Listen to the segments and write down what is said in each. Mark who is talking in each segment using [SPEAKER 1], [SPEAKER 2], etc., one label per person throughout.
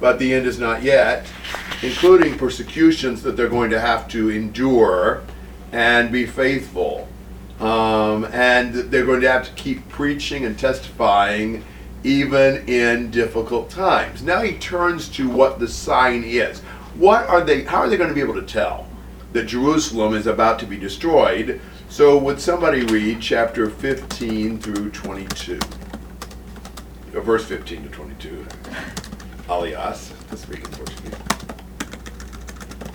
[SPEAKER 1] but the end is not yet, including persecutions that they're going to have to endure and be faithful. Um, and they're going to have to keep preaching and testifying even in difficult times. Now he turns to what the sign is. What are they how are they going to be able to tell that Jerusalem is about to be destroyed? So would somebody read chapter 15 through 22? Uh, verse 15 to 22. Alias, in Portuguese.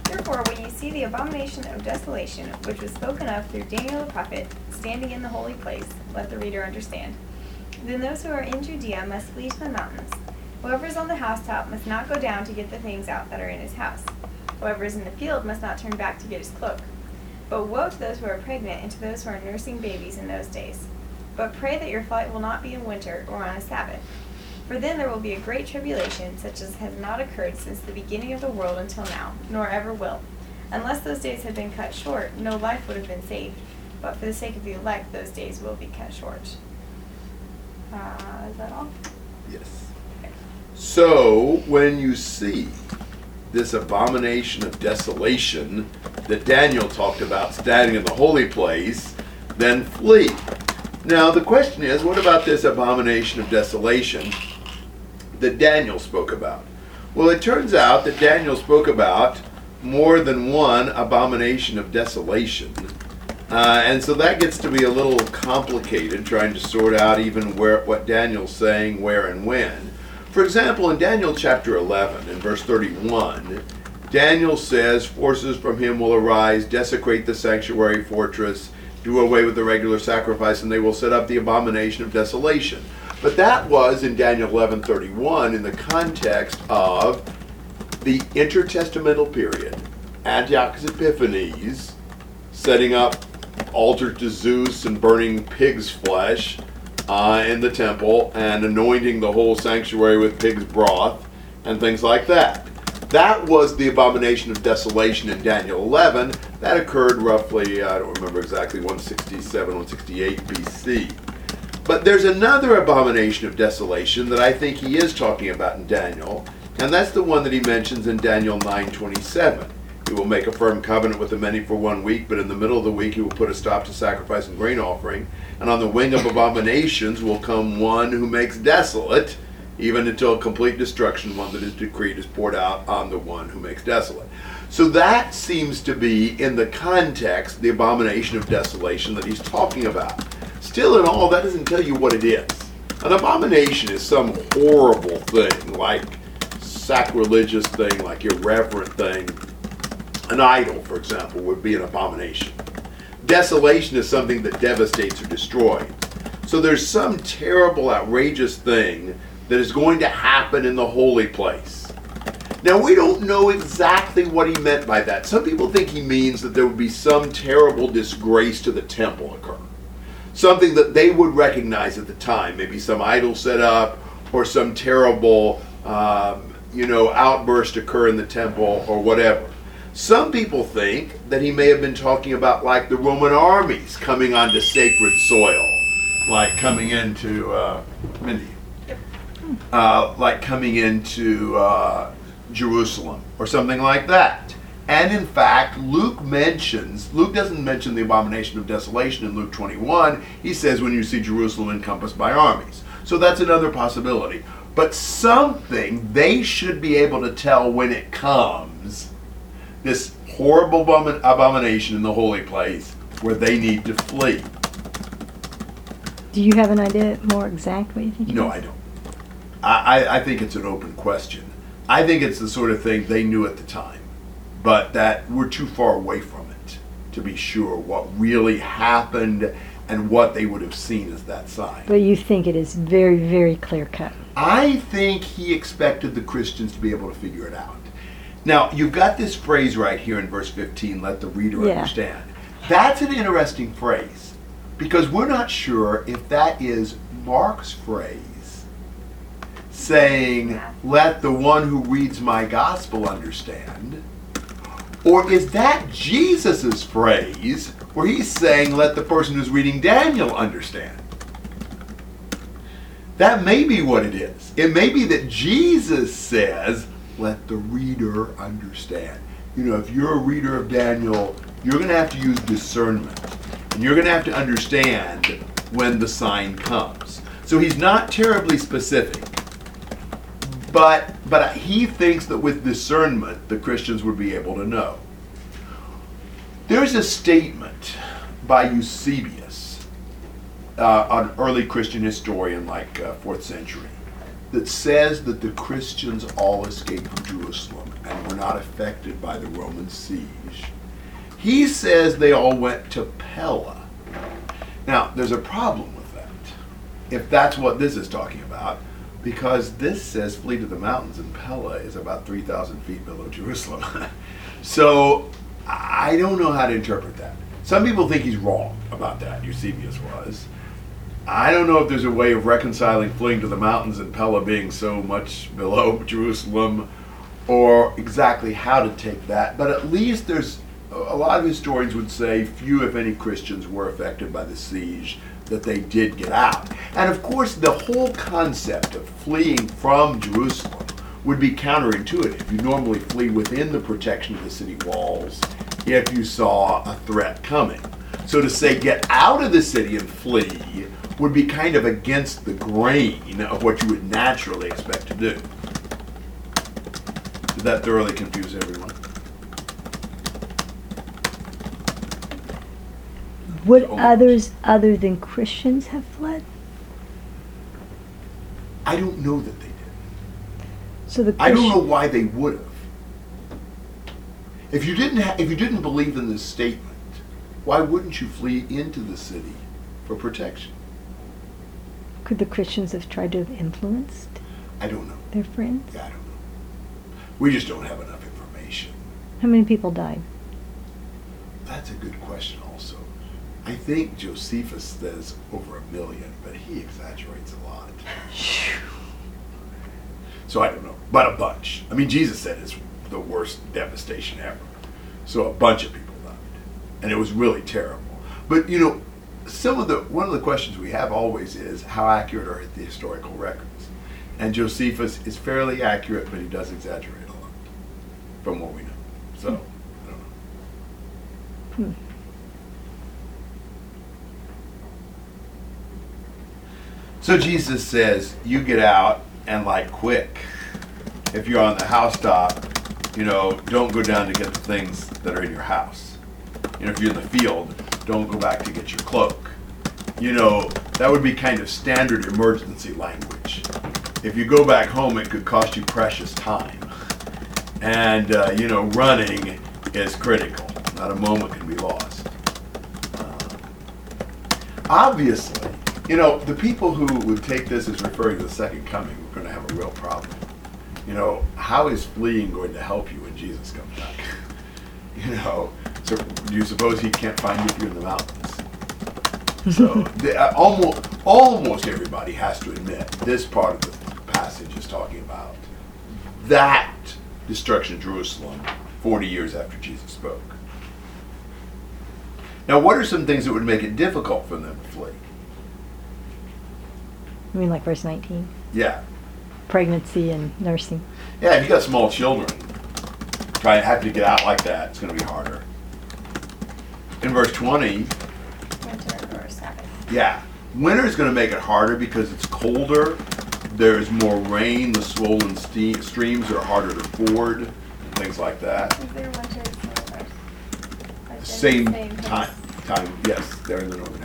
[SPEAKER 2] Therefore, when you see the abomination of desolation, which was spoken of through Daniel the prophet, standing in the holy place, let the reader understand. Then those who are in Judea must flee to the mountains. Whoever is on the housetop must not go down to get the things out that are in his house. Whoever is in the field must not turn back to get his cloak. But woe to those who are pregnant and to those who are nursing babies in those days. But pray that your flight will not be in winter or on a Sabbath. For then there will be a great tribulation, such as has not occurred since the beginning of the world until now, nor ever will. Unless those days had been cut short, no life would have been saved. But for the sake of the elect, those days will be cut short. Uh, is that all?
[SPEAKER 1] Yes. So when you see this abomination of desolation that Daniel talked about standing in the holy place, then flee. Now the question is, what about this abomination of desolation that Daniel spoke about? Well, it turns out that Daniel spoke about more than one abomination of desolation. Uh, and so that gets to be a little complicated trying to sort out even where what Daniel's saying, where and when. For example, in Daniel chapter 11, in verse 31, Daniel says, Forces from him will arise, desecrate the sanctuary fortress, do away with the regular sacrifice, and they will set up the abomination of desolation. But that was in Daniel 11:31 in the context of the intertestamental period. Antiochus Epiphanes setting up altars to Zeus and burning pig's flesh uh, in the temple and anointing the whole sanctuary with pig's broth and things like that. That was the abomination of desolation in Daniel 11. That occurred roughly, I don't remember exactly, 167, 168 BC. But there's another abomination of desolation that I think he is talking about in Daniel, and that's the one that he mentions in Daniel 9:27. He will make a firm covenant with the many for one week, but in the middle of the week he will put a stop to sacrifice and grain offering. And on the wing of abominations will come one who makes desolate, even until complete destruction, one that is decreed is poured out on the one who makes desolate. So that seems to be, in the context, the abomination of desolation that he's talking about. Still, in all, that doesn't tell you what it is. An abomination is some horrible thing, like sacrilegious thing, like irreverent thing. An idol, for example, would be an abomination. Desolation is something that devastates or destroys. So there's some terrible, outrageous thing that is going to happen in the holy place. Now, we don't know exactly what he meant by that. Some people think he means that there would be some terrible disgrace to the temple occur. Something that they would recognize at the time, maybe some idol set up or some terrible, um, you know, outburst occur in the temple or whatever. Some people think that he may have been talking about like the Roman armies coming onto sacred soil, like coming into, uh, Mindy, uh, like coming into uh, Jerusalem or something like that. And in fact, Luke mentions, Luke doesn't mention the abomination of desolation in Luke 21. He says, when you see Jerusalem encompassed by armies. So that's another possibility. But something they should be able to tell when it comes this horrible abomination in the holy place where they need to flee.
[SPEAKER 3] Do you have an idea more exact what you think?
[SPEAKER 1] No? I don't. I, I think it's an open question. I think it's the sort of thing they knew at the time, but that we're too far away from it to be sure what really happened and what they would have seen as that sign.
[SPEAKER 3] But you think it is very, very clear cut.
[SPEAKER 1] I think he expected the Christians to be able to figure it out. Now, you've got this phrase right here in verse 15, let the reader
[SPEAKER 3] Yeah.
[SPEAKER 1] understand. That's an interesting phrase because we're not sure if that is Mark's phrase saying, let the one who reads my gospel understand, or is that Jesus' phrase where he's saying, let the person who's reading Daniel understand? That may be what it is. It may be that Jesus says, let the reader understand. You know, if you're a reader of Daniel, you're going to have to use discernment. And you're going to have to understand when the sign comes. So he's not terribly specific. But but he thinks that with discernment the Christians would be able to know. There's a statement by Eusebius, uh, an early Christian historian like uh, fourth century, that says that the Christians all escaped from Jerusalem and were not affected by the Roman siege. He says they all went to Pella. Now, there's a problem with that, if that's what this is talking about, because this says flee to the mountains, and Pella is about 3,000 feet below Jerusalem. so I don't know how to interpret that. Some people think he's wrong about that, Eusebius was. I don't know if there's a way of reconciling fleeing to the mountains and Pella being so much below Jerusalem, or exactly how to take that, but at least there's a lot of historians would say few, if any, Christians were affected by the siege, that they did get out. And of course, the whole concept of fleeing from Jerusalem would be counterintuitive. You normally flee within the protection of the city walls if you saw a threat coming. So to say get out of the city and flee would be kind of against the grain of what you would naturally expect to do. Did that thoroughly confuse everyone?
[SPEAKER 3] Would others other than Christians have fled?
[SPEAKER 1] I don't know that they did.
[SPEAKER 3] So the
[SPEAKER 1] I don't know why they would have. If you didn't ha- if you didn't believe in this statement, why wouldn't you flee into the city for protection?
[SPEAKER 3] could the Christians have tried to have influenced
[SPEAKER 1] I don't know.
[SPEAKER 3] their friends?
[SPEAKER 1] I don't know. We just don't have enough information.
[SPEAKER 3] How many people died?
[SPEAKER 1] That's a good question also. I think Josephus says over a million, but he exaggerates a lot. So I don't know, but a bunch. I mean, Jesus said it's the worst devastation ever. So a bunch of people died, and it was really terrible. But you know, some of the one of the questions we have always is how accurate are the historical records? And Josephus is fairly accurate, but he does exaggerate a lot, from what we know. So I don't know.
[SPEAKER 3] Hmm.
[SPEAKER 1] So Jesus says, you get out and like quick. If you're on the housetop, you know, don't go down to get the things that are in your house. You know, if you're in the field, don't go back to get your cloak. You know, that would be kind of standard emergency language. If you go back home, it could cost you precious time. And, uh, you know, running is critical. Not a moment can be lost. Uh, obviously, you know, the people who would take this as referring to the second coming are going to have a real problem. You know, how is fleeing going to help you when Jesus comes back? You know, so do you suppose he can't find you if you're in the mountains? So, the, uh, almost almost everybody has to admit this part of the passage is talking about that destruction of Jerusalem 40 years after Jesus spoke. Now, what are some things that would make it difficult for them to flee?
[SPEAKER 3] I mean, like verse 19
[SPEAKER 1] Yeah,
[SPEAKER 3] pregnancy and nursing.
[SPEAKER 1] yeah. If you got small children, try and have to get out like that, it's going to be harder. In verse 20,
[SPEAKER 2] Winter or Sabbath.
[SPEAKER 1] Yeah, winter is going to make it harder because it's colder. There's more rain. The swollen ste- streams are harder to ford, and things like that.
[SPEAKER 2] Is there winter and summer? Like in the
[SPEAKER 1] Same
[SPEAKER 2] place?
[SPEAKER 1] time. Time. Yes, they're in the northern hemisphere. Yes.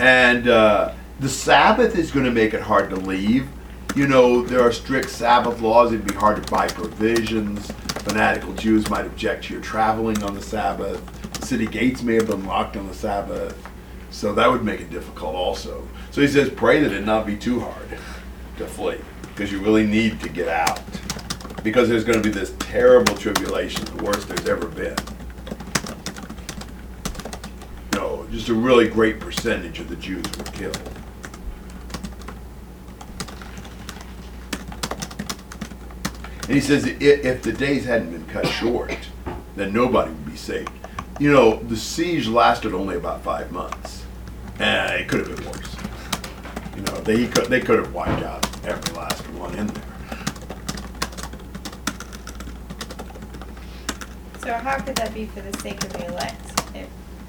[SPEAKER 1] And uh, the Sabbath is going to make it hard to leave. You know, there are strict Sabbath laws. It'd be hard to buy provisions. Fanatical Jews might object to your traveling on the Sabbath. The city gates may have been locked on the Sabbath. So that would make it difficult also. So he says, pray that it not be too hard to flee because you really need to get out. Because there's going to be this terrible tribulation, the worst there's ever been. just a really great percentage of the Jews were killed. And he says if the days hadn't been cut short, then nobody would be saved. You know, the siege lasted only about five months. and it could have been worse. You know, they could they could have wiped out every last one in there.
[SPEAKER 2] So how could that be for the sake of the elect?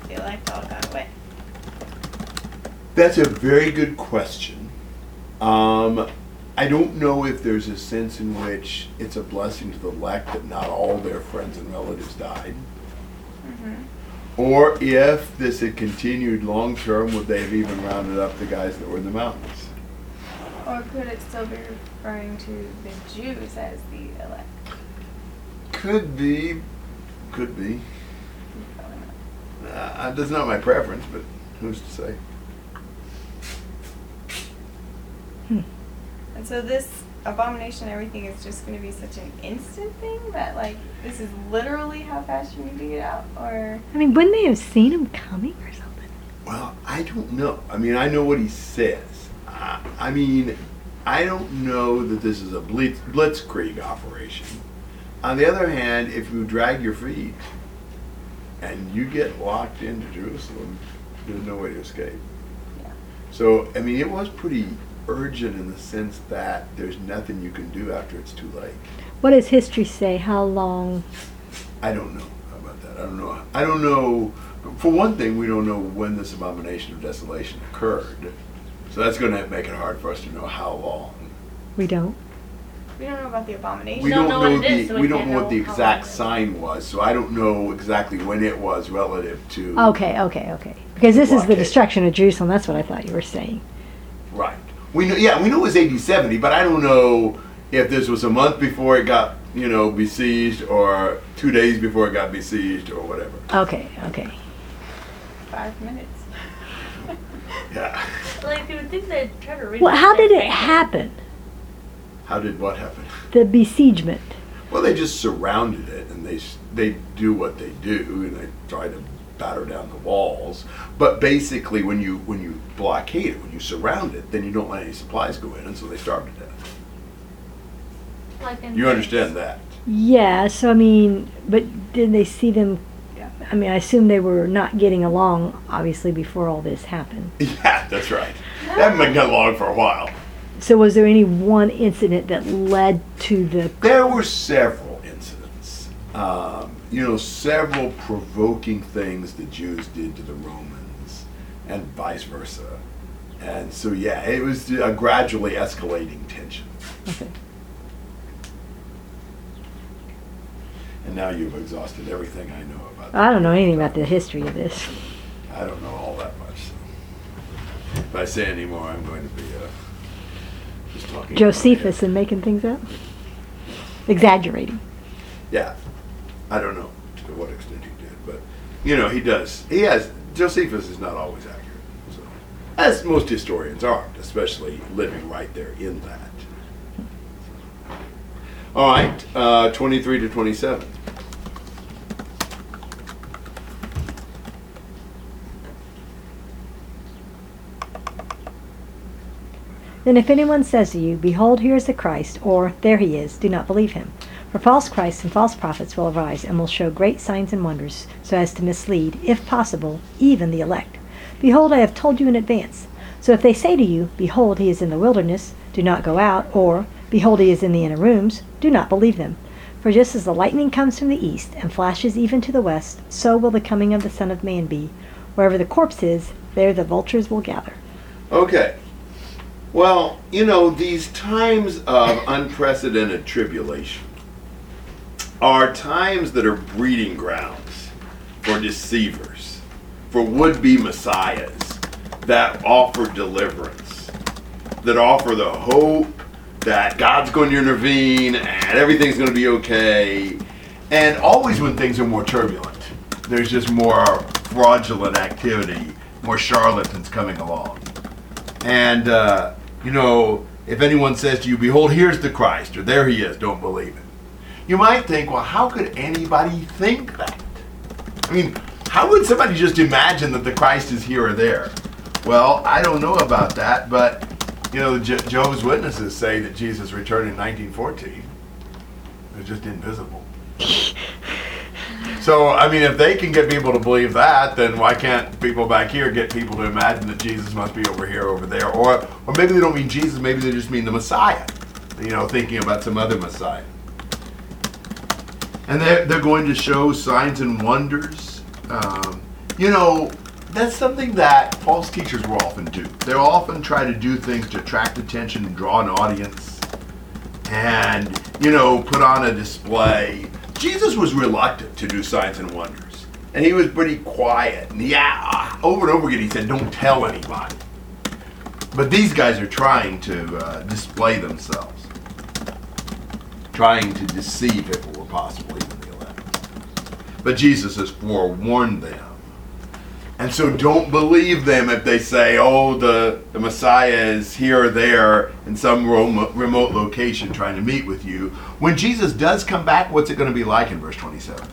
[SPEAKER 2] The elect all got away?
[SPEAKER 1] That's a very good question. Um, I don't know if there's a sense in which it's a blessing to the elect that not all their friends and relatives died.
[SPEAKER 2] Mm-hmm.
[SPEAKER 1] Or if this had continued long term, would they have even rounded up the guys that were in the mountains?
[SPEAKER 2] Or could it still be referring to the Jews as the elect?
[SPEAKER 1] Could be, could be.
[SPEAKER 2] Probably not.
[SPEAKER 1] Uh, that's not my preference, but who's to say?
[SPEAKER 2] And so this abomination and everything is just going to be such an instant thing that like this is literally how fast you need to get out, or
[SPEAKER 3] I mean, wouldn't they have seen him coming or something?
[SPEAKER 1] Well, I don't know. I mean, I know what he says. I, I mean, I don't know that this is a blitz, blitzkrieg operation. On the other hand, if you drag your feet and you get locked into Jerusalem, there's no way to escape.
[SPEAKER 2] Yeah.
[SPEAKER 1] So, I mean, it was pretty urgent in the sense that there's nothing you can do after it's too late.
[SPEAKER 3] What does history say? How long?
[SPEAKER 1] I don't know about that. I don't know. I don't know. For one thing, we don't know when this abomination of desolation occurred. So that's going to make it hard for us to know how long.
[SPEAKER 3] We don't.
[SPEAKER 2] We don't know about the abomination.
[SPEAKER 1] We
[SPEAKER 4] don't
[SPEAKER 1] don't
[SPEAKER 4] know
[SPEAKER 1] know
[SPEAKER 4] what it is,
[SPEAKER 1] the
[SPEAKER 4] so we
[SPEAKER 1] we don't
[SPEAKER 4] can't
[SPEAKER 1] know what
[SPEAKER 4] know
[SPEAKER 1] the
[SPEAKER 4] how
[SPEAKER 1] exact
[SPEAKER 4] long it is.
[SPEAKER 1] sign was. So I don't know exactly when it was relative to.
[SPEAKER 3] Okay, okay, okay. Because this is the
[SPEAKER 1] Blockade.
[SPEAKER 3] destruction of Jerusalem. That's what I thought you were saying.
[SPEAKER 1] Right. We know. Yeah, we know it was AD 70, but I don't know if this was a month before it got you know besieged or two days before it got besieged or whatever.
[SPEAKER 3] Okay, okay.
[SPEAKER 2] Five minutes.
[SPEAKER 1] Yeah.
[SPEAKER 4] Like you would think they'd try to read.
[SPEAKER 3] Well, how did it
[SPEAKER 4] saying.
[SPEAKER 3] happen?
[SPEAKER 1] How did what happen?
[SPEAKER 3] The besiegement.
[SPEAKER 1] Well, they just surrounded it, and they they do what they do, and they try to batter down the walls. But basically, when you when you blockade it, when you surround it, then you don't let any supplies go in, and so they starve to death.
[SPEAKER 4] Like in
[SPEAKER 1] You understand that?
[SPEAKER 3] Yeah, so I mean, but did they see them? I mean, I assume they were not getting along, obviously, before all this happened.
[SPEAKER 1] Yeah, that's right. They haven't been getting along for a while.
[SPEAKER 3] So, was there any one incident that led to the?
[SPEAKER 1] There were several incidents. Um, you know, several provoking things the Jews did to the Romans, and vice versa. And so, yeah, it was a gradually escalating tension.
[SPEAKER 3] Okay.
[SPEAKER 1] And now you've exhausted everything I know about.
[SPEAKER 3] I don't know anything about the history of this.
[SPEAKER 1] I don't know all that much. So. If I say any more, I'm going to be uh, just talking.
[SPEAKER 3] Josephus and making things up, exaggerating.
[SPEAKER 1] Yeah, I don't know to what extent he did, but you know he does. He has Josephus is not always accurate, so as most historians aren't, especially living right there in that. All right, uh, twenty-three to twenty-seven.
[SPEAKER 3] Then if anyone says to you, Behold, here is the Christ, or There he is, do not believe him. For false Christs and false prophets will arise, and will show great signs and wonders, so as to mislead, if possible, even the elect. Behold, I have told you in advance. So if they say to you, Behold, he is in the wilderness, do not go out, or Behold, he is in the inner rooms, do not believe them. For just as the lightning comes from the east, and flashes even to the west, so will the coming of the Son of Man be. Wherever the corpse is, there the vultures will gather.
[SPEAKER 1] Okay. Well, you know, these times of unprecedented tribulation are times that are breeding grounds for deceivers, for would be messiahs that offer deliverance, that offer the hope that God's going to intervene and everything's going to be okay. And always when things are more turbulent, there's just more fraudulent activity, more charlatans coming along. And, uh, you know, if anyone says to you, Behold, here's the Christ, or there he is, don't believe it. You might think, well, how could anybody think that? I mean, how would somebody just imagine that the Christ is here or there? Well, I don't know about that, but, you know, Je- Jehovah's Witnesses say that Jesus returned in 1914. They're just invisible. So, I mean, if they can get people to believe that, then why can't people back here get people to imagine that Jesus must be over here, over there? Or, or maybe they don't mean Jesus, maybe they just mean the Messiah, you know, thinking about some other Messiah. and they're, they're going to show signs and wonders. Um, you know, that's something that false teachers will often do. They'll often try to do things to attract attention and draw an audience and, you know, put on a display. Jesus was reluctant to do signs and wonders. And he was pretty quiet. And yeah, over and over again he said, don't tell anybody. But these guys are trying to uh, display themselves, trying to deceive, if it were possible, even the elect. But Jesus has forewarned them. And so don't believe them if they say, oh, the, the Messiah is here or there in some remote location trying to meet with you. When Jesus does come back, what's it going to be like in verse 27?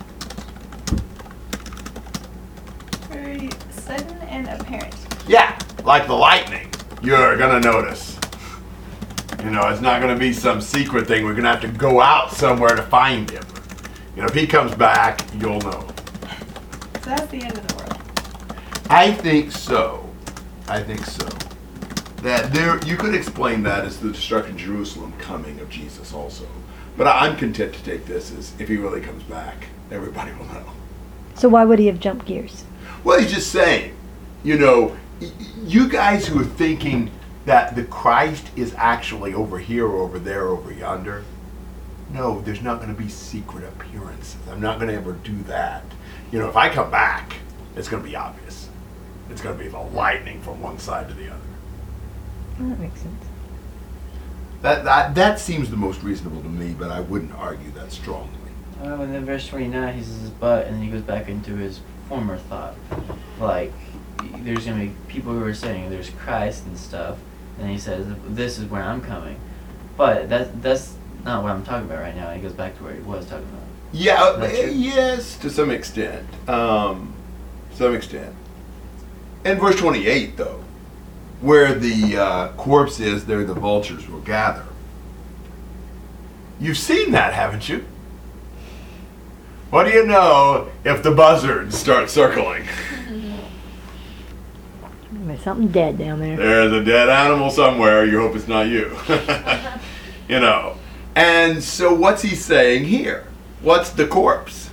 [SPEAKER 2] Very sudden and apparent.
[SPEAKER 1] Yeah, like the lightning. You're gonna notice. You know, it's not gonna be some secret thing. We're gonna have to go out somewhere to find him. You know, if he comes back, you'll know.
[SPEAKER 2] So that's the end of the.
[SPEAKER 1] I think so. I think so. That there, you could explain that as the destruction of Jerusalem coming of Jesus also. But I- I'm content to take this as if he really comes back, everybody will know.
[SPEAKER 3] So why would he have jumped gears?
[SPEAKER 1] Well, he's just saying, you know, you guys who are thinking that the Christ is actually over here, or over there, over yonder. No, there's not going to be secret appearances. I'm not going to ever do that. You know, if I come back, it's going to be obvious. It's going to be the lightning from one side to the other.
[SPEAKER 3] Well, that makes sense.
[SPEAKER 1] That, that, that seems the most reasonable to me, but I wouldn't argue that strongly.
[SPEAKER 5] Oh, and then verse 29, he says, but, and then he goes back into his former thought. Like, there's going to be people who are saying there's Christ and stuff, and he says, this is where I'm coming. But that that's not what I'm talking about right now. He goes back to where he was talking about.
[SPEAKER 1] Yeah, uh, yes, to some extent. Um, to some extent. In verse 28, though, where the uh, corpse is, there the vultures will gather. You've seen that, haven't you? What do you know if the buzzards start circling?
[SPEAKER 3] There's something dead down there.
[SPEAKER 1] There's a dead animal somewhere. You hope it's not you. you know. And so, what's he saying here? What's the corpse?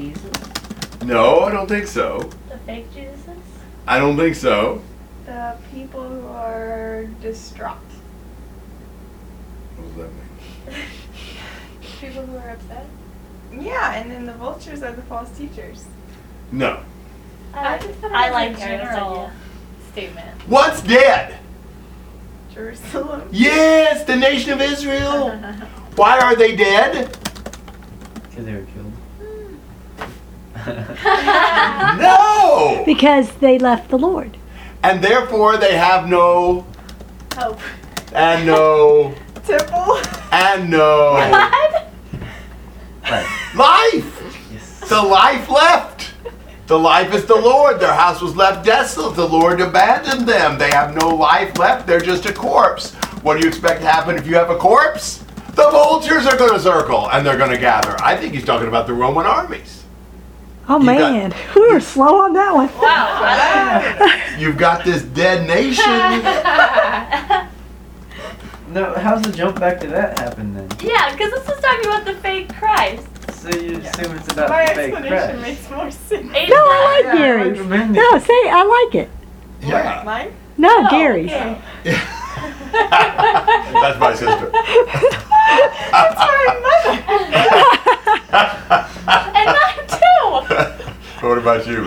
[SPEAKER 5] Jesus?
[SPEAKER 1] No, I don't think so.
[SPEAKER 4] The fake Jesus?
[SPEAKER 1] I don't think so.
[SPEAKER 2] The people who are distraught.
[SPEAKER 1] What does that mean?
[SPEAKER 4] People who are upset?
[SPEAKER 2] Yeah, and then the vultures are the false teachers.
[SPEAKER 1] No.
[SPEAKER 2] I just thought
[SPEAKER 4] I
[SPEAKER 2] was a
[SPEAKER 4] like your
[SPEAKER 2] general
[SPEAKER 4] statement.
[SPEAKER 1] What's dead?
[SPEAKER 2] Jerusalem.
[SPEAKER 1] Yes, the nation of Israel. Why are they dead?
[SPEAKER 5] Because they were killed.
[SPEAKER 1] No!
[SPEAKER 3] Because they left the Lord.
[SPEAKER 1] And therefore they have no,
[SPEAKER 2] Hope.
[SPEAKER 1] and no,
[SPEAKER 2] Temple.
[SPEAKER 1] and no
[SPEAKER 4] What?
[SPEAKER 5] right.
[SPEAKER 1] life.
[SPEAKER 5] Yes.
[SPEAKER 1] The life left. The life is the Lord. Their house was left desolate. The Lord abandoned them. They have no life left. They're just a corpse. What do you expect to happen if you have a corpse? The vultures are going to circle and they're going to gather. I think he's talking about the Roman armies.
[SPEAKER 3] Oh
[SPEAKER 1] You got-
[SPEAKER 3] man, we were slow on that one.
[SPEAKER 4] Wow.
[SPEAKER 1] You've got this dead nation.
[SPEAKER 5] No, how's the jump back to that happen then?
[SPEAKER 4] yeah, because this is talking about the fake Christ.
[SPEAKER 5] So you assume it's about
[SPEAKER 2] My
[SPEAKER 5] the fake
[SPEAKER 2] explanation makes more sense.
[SPEAKER 4] Ain't
[SPEAKER 3] No, I like
[SPEAKER 5] Yeah, I
[SPEAKER 3] Gary's.
[SPEAKER 5] recommend it.
[SPEAKER 3] No, say I like it.
[SPEAKER 1] Yeah.
[SPEAKER 2] Mine?
[SPEAKER 3] No,
[SPEAKER 4] Oh,
[SPEAKER 3] Gary's.
[SPEAKER 4] okay.
[SPEAKER 1] That's my sister.
[SPEAKER 2] That's my mother.
[SPEAKER 4] and mine too.
[SPEAKER 1] what about you?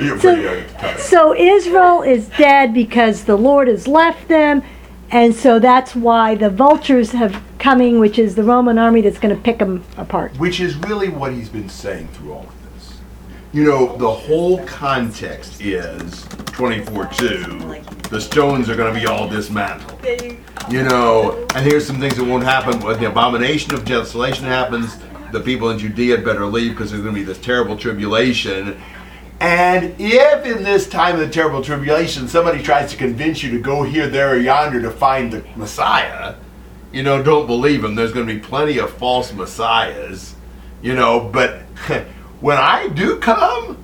[SPEAKER 1] You're
[SPEAKER 3] So-
[SPEAKER 1] pretty young at the time.
[SPEAKER 3] So Israel is dead because the Lord has left them, and so that's why the vultures have coming, which is the Roman army that's going to pick them apart.
[SPEAKER 1] Which is really what he's been saying through all of this. You know, the whole context is 24 2. The stones are going to be all dismantled. You know, and here's some things that won't happen. When the abomination of desolation happens, the people in Judea better leave because there's going to be this terrible tribulation. And if in this time of the terrible tribulation somebody tries to convince you to go here, there, or yonder to find the Messiah, you know, don't believe them. There's going to be plenty of false messiahs, you know. But when I do come,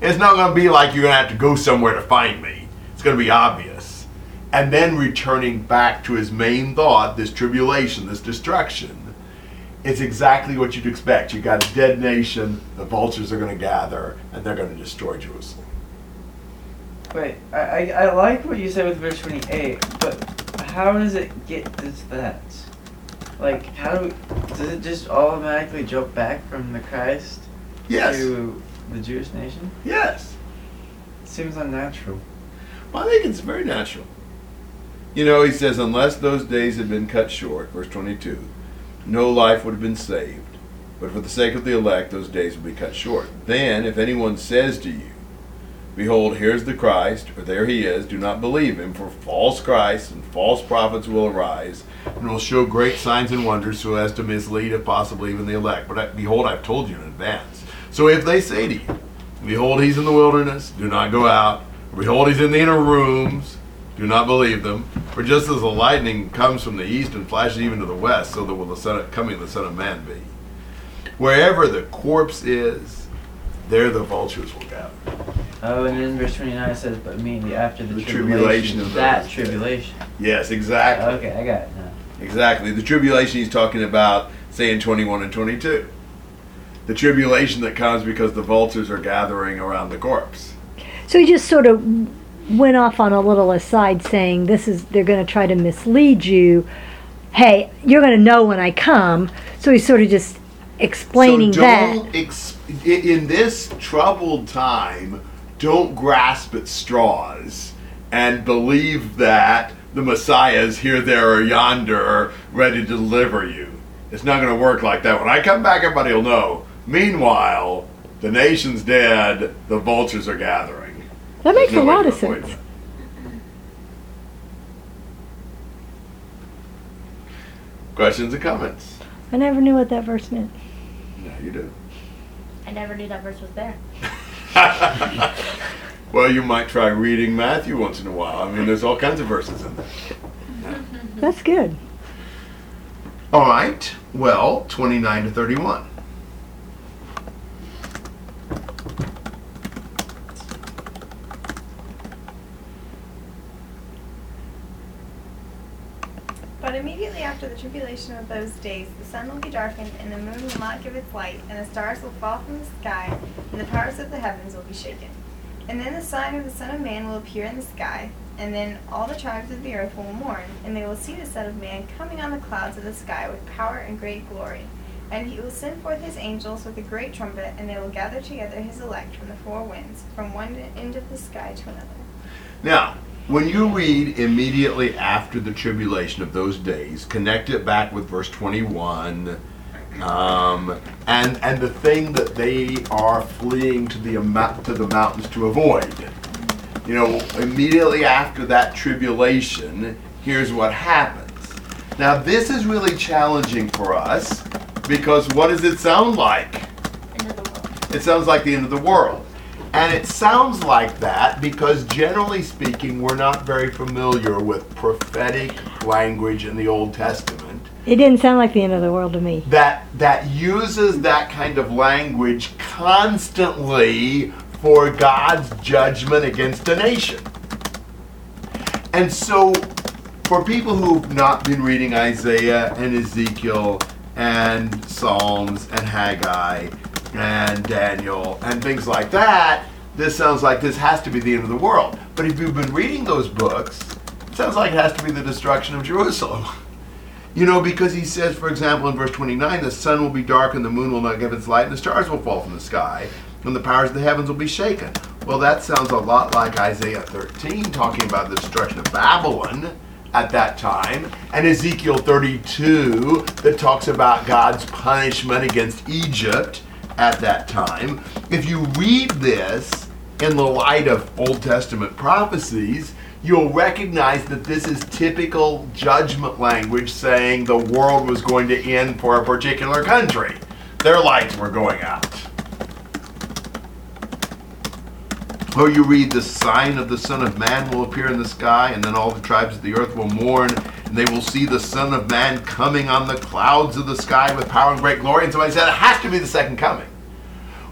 [SPEAKER 1] It's not going to be like you're going to have to go somewhere to find me. It's going to be obvious. And then returning back to his main thought, this tribulation, this destruction, it's exactly what you'd expect. You've got a dead nation, the vultures are going to gather, and they're going to destroy Jerusalem.
[SPEAKER 5] Wait, I, I, like what you said with verse 28, but how does it get to that? Like, how do, does it just automatically jump back from the Christ
[SPEAKER 1] Yes.
[SPEAKER 5] to the Jewish nation?
[SPEAKER 1] Yes.
[SPEAKER 5] It seems unnatural.
[SPEAKER 1] Well, I think it's very natural. You know, he says, unless those days had been cut short, verse 22, no life would have been saved. But for the sake of the elect, those days would be cut short. Then, if anyone says to you, Behold, here's the Christ, or there he is, do not believe him, for false Christs and false prophets will arise, and will show great signs and wonders so as to mislead, if possible, even the elect. But I, behold, I've told you in advance. So if they say to you, Behold, he's in the wilderness, do not go out. Behold, he's in the inner rooms, do not believe them. For just as the lightning comes from the east and flashes even to the west, so that will the son of, coming of the Son of Man be. Wherever the corpse is, there the vultures will gather.
[SPEAKER 5] Oh, and then verse 29 says, but immediately after the,
[SPEAKER 1] The
[SPEAKER 5] tribulation,
[SPEAKER 1] tribulation of
[SPEAKER 5] that tribulation.
[SPEAKER 1] Yes, exactly.
[SPEAKER 5] Okay, I got it now.
[SPEAKER 1] Exactly. The tribulation he's talking about, say in 21 and 22. The tribulation that comes because the vultures are gathering around the corpse.
[SPEAKER 3] So he just sort of went off on a little aside saying this is they're going to try to mislead you. Hey, you're going to know when I come. So he's sort of just explaining
[SPEAKER 1] so
[SPEAKER 3] that.
[SPEAKER 1] don't ex- in this troubled time, don't grasp at straws and believe that the Messiah is here, there, or yonder, ready to deliver you. It's not going to work like that. When I come back, everybody will know. Meanwhile, the nation's dead. The vultures are gathering.
[SPEAKER 3] That makes
[SPEAKER 1] There's
[SPEAKER 3] a lot of sense.
[SPEAKER 1] that. Questions and comments?
[SPEAKER 3] I never knew what that verse meant.
[SPEAKER 1] No, you do.
[SPEAKER 4] I never knew that verse was there.
[SPEAKER 1] well, you might try reading Matthew once in a while. I mean, there's all kinds of verses in there.
[SPEAKER 3] That's good.
[SPEAKER 1] All right. Well, 29 to 31.
[SPEAKER 2] But immediately after the tribulation of those days, the sun will be darkened, and the moon will not give its light, and the stars will fall from the sky, and the powers of the heavens will be shaken. And then the sign of the Son of Man will appear in the sky, and then all the tribes of the earth will mourn, and they will see the Son of Man coming on the clouds of the sky with power and great glory. And he will send forth his angels with a great trumpet, and they will gather together his elect from the four winds, from one end of the sky to another.
[SPEAKER 1] Now, when you read immediately after the tribulation of those days, connect it back with verse 21, um, and and the thing that they are fleeing to the to the mountains to avoid. You know, immediately after that tribulation, here's what happens. Now, this is really challenging for us because what does it sound like?
[SPEAKER 4] End of the world.
[SPEAKER 1] It sounds like the end of the world. And it sounds like that because, generally speaking, we're not very familiar with prophetic language in the Old Testament
[SPEAKER 3] It didn't sound like the end of the world to me.
[SPEAKER 1] that, that uses that kind of language constantly for God's judgment against a nation. And so, for people who've not been reading Isaiah and Ezekiel and Psalms and Haggai and Daniel and things like that, this sounds like this has to be the end of the world. But if you've been reading those books, it sounds like it has to be the destruction of Jerusalem. You know, because he says, for example, in verse 29, the sun will be dark and the moon will not give its light and the stars will fall from the sky and the powers of the heavens will be shaken. Well, that sounds a lot like Isaiah 13, talking about the destruction of Babylon at that time, and Ezekiel 32, that talks about God's punishment against Egypt at that time. If you read this in the light of Old Testament prophecies, you'll recognize that this is typical judgment language saying the world was going to end for a particular country. Their lights were going out. Or you read, the sign of the Son of Man will appear in the sky, and then all the tribes of the earth will mourn, and they will see the Son of Man coming on the clouds of the sky with power and great glory. And somebody said, it has to be the second coming.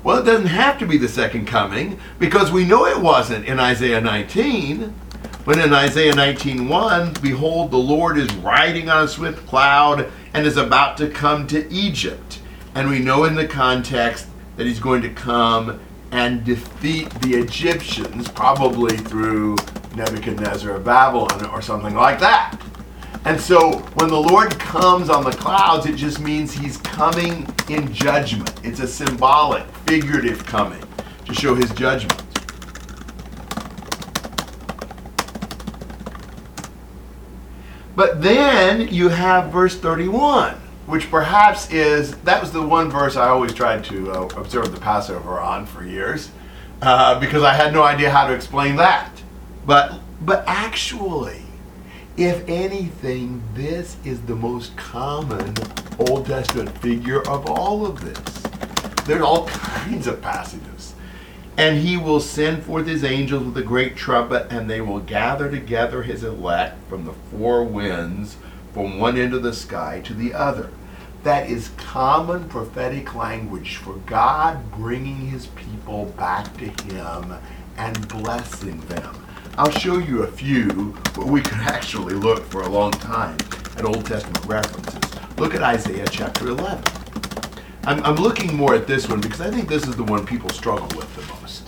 [SPEAKER 1] Well, it doesn't have to be the second coming because we know it wasn't in Isaiah 19. When in Isaiah 19:1, behold, the Lord is riding on a swift cloud and is about to come to Egypt. And we know in the context that he's going to come and defeat the Egyptians, probably through Nebuchadnezzar of Babylon or something like that. And so when the Lord comes on the clouds, it just means he's coming in judgment. It's a symbolic, figurative coming to show his judgment. But then you have verse 31, which perhaps is that was the one verse I always tried to uh, observe the Passover on for years uh, because I had no idea how to explain that. But but actually, if anything, this is the most common Old Testament figure of all of this. There's all kinds of passages. And he will send forth his angels with a great trumpet, and they will gather together his elect from the four winds, from one end of the sky to the other. That is common prophetic language for God bringing his people back to him and blessing them. I'll show you a few where we could actually look for a long time at Old Testament references. Look at Isaiah chapter 11. I'm, I'm looking more at this one because I think this is the one people struggle with the most.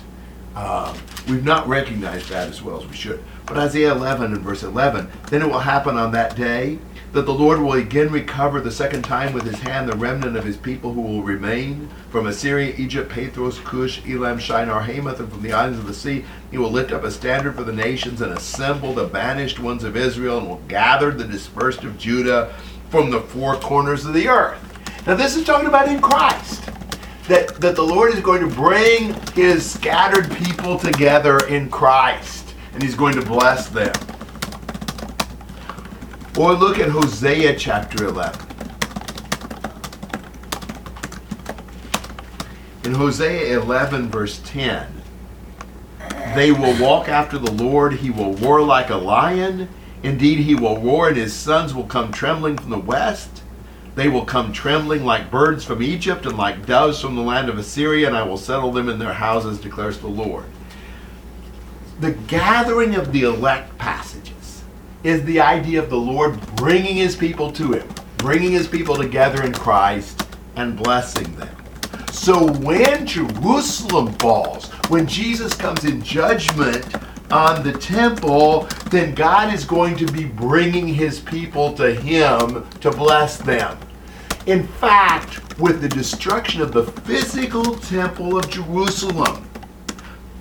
[SPEAKER 1] Um, we've not recognized that as well as we should. But Isaiah 11 and verse 11, then it will happen on that day that the Lord will again recover the second time with his hand the remnant of his people who will remain from Assyria, Egypt, Pathros, Cush, Elam, Shinar, Hamath, and from the islands of the sea. He will lift up a standard for the nations and assemble the banished ones of Israel and will gather the dispersed of Judah from the four corners of the earth. Now, this is talking about in Christ. That, that the Lord is going to bring his scattered people together in Christ and he's going to bless them. Or look at Hosea chapter 11. In Hosea 11, verse 10, they will walk after the Lord. He will roar like a lion. Indeed, he will roar, and his sons will come trembling from the west. They will come trembling like birds from Egypt and like doves from the land of Assyria, and I will settle them in their houses, declares the Lord. The gathering of the elect passages is the idea of the Lord bringing his people to him, bringing his people together in Christ, and blessing them. So when Jerusalem falls, when Jesus comes in judgment on the temple, then God is going to be bringing his people to him to bless them. In fact, with the destruction of the physical temple of Jerusalem,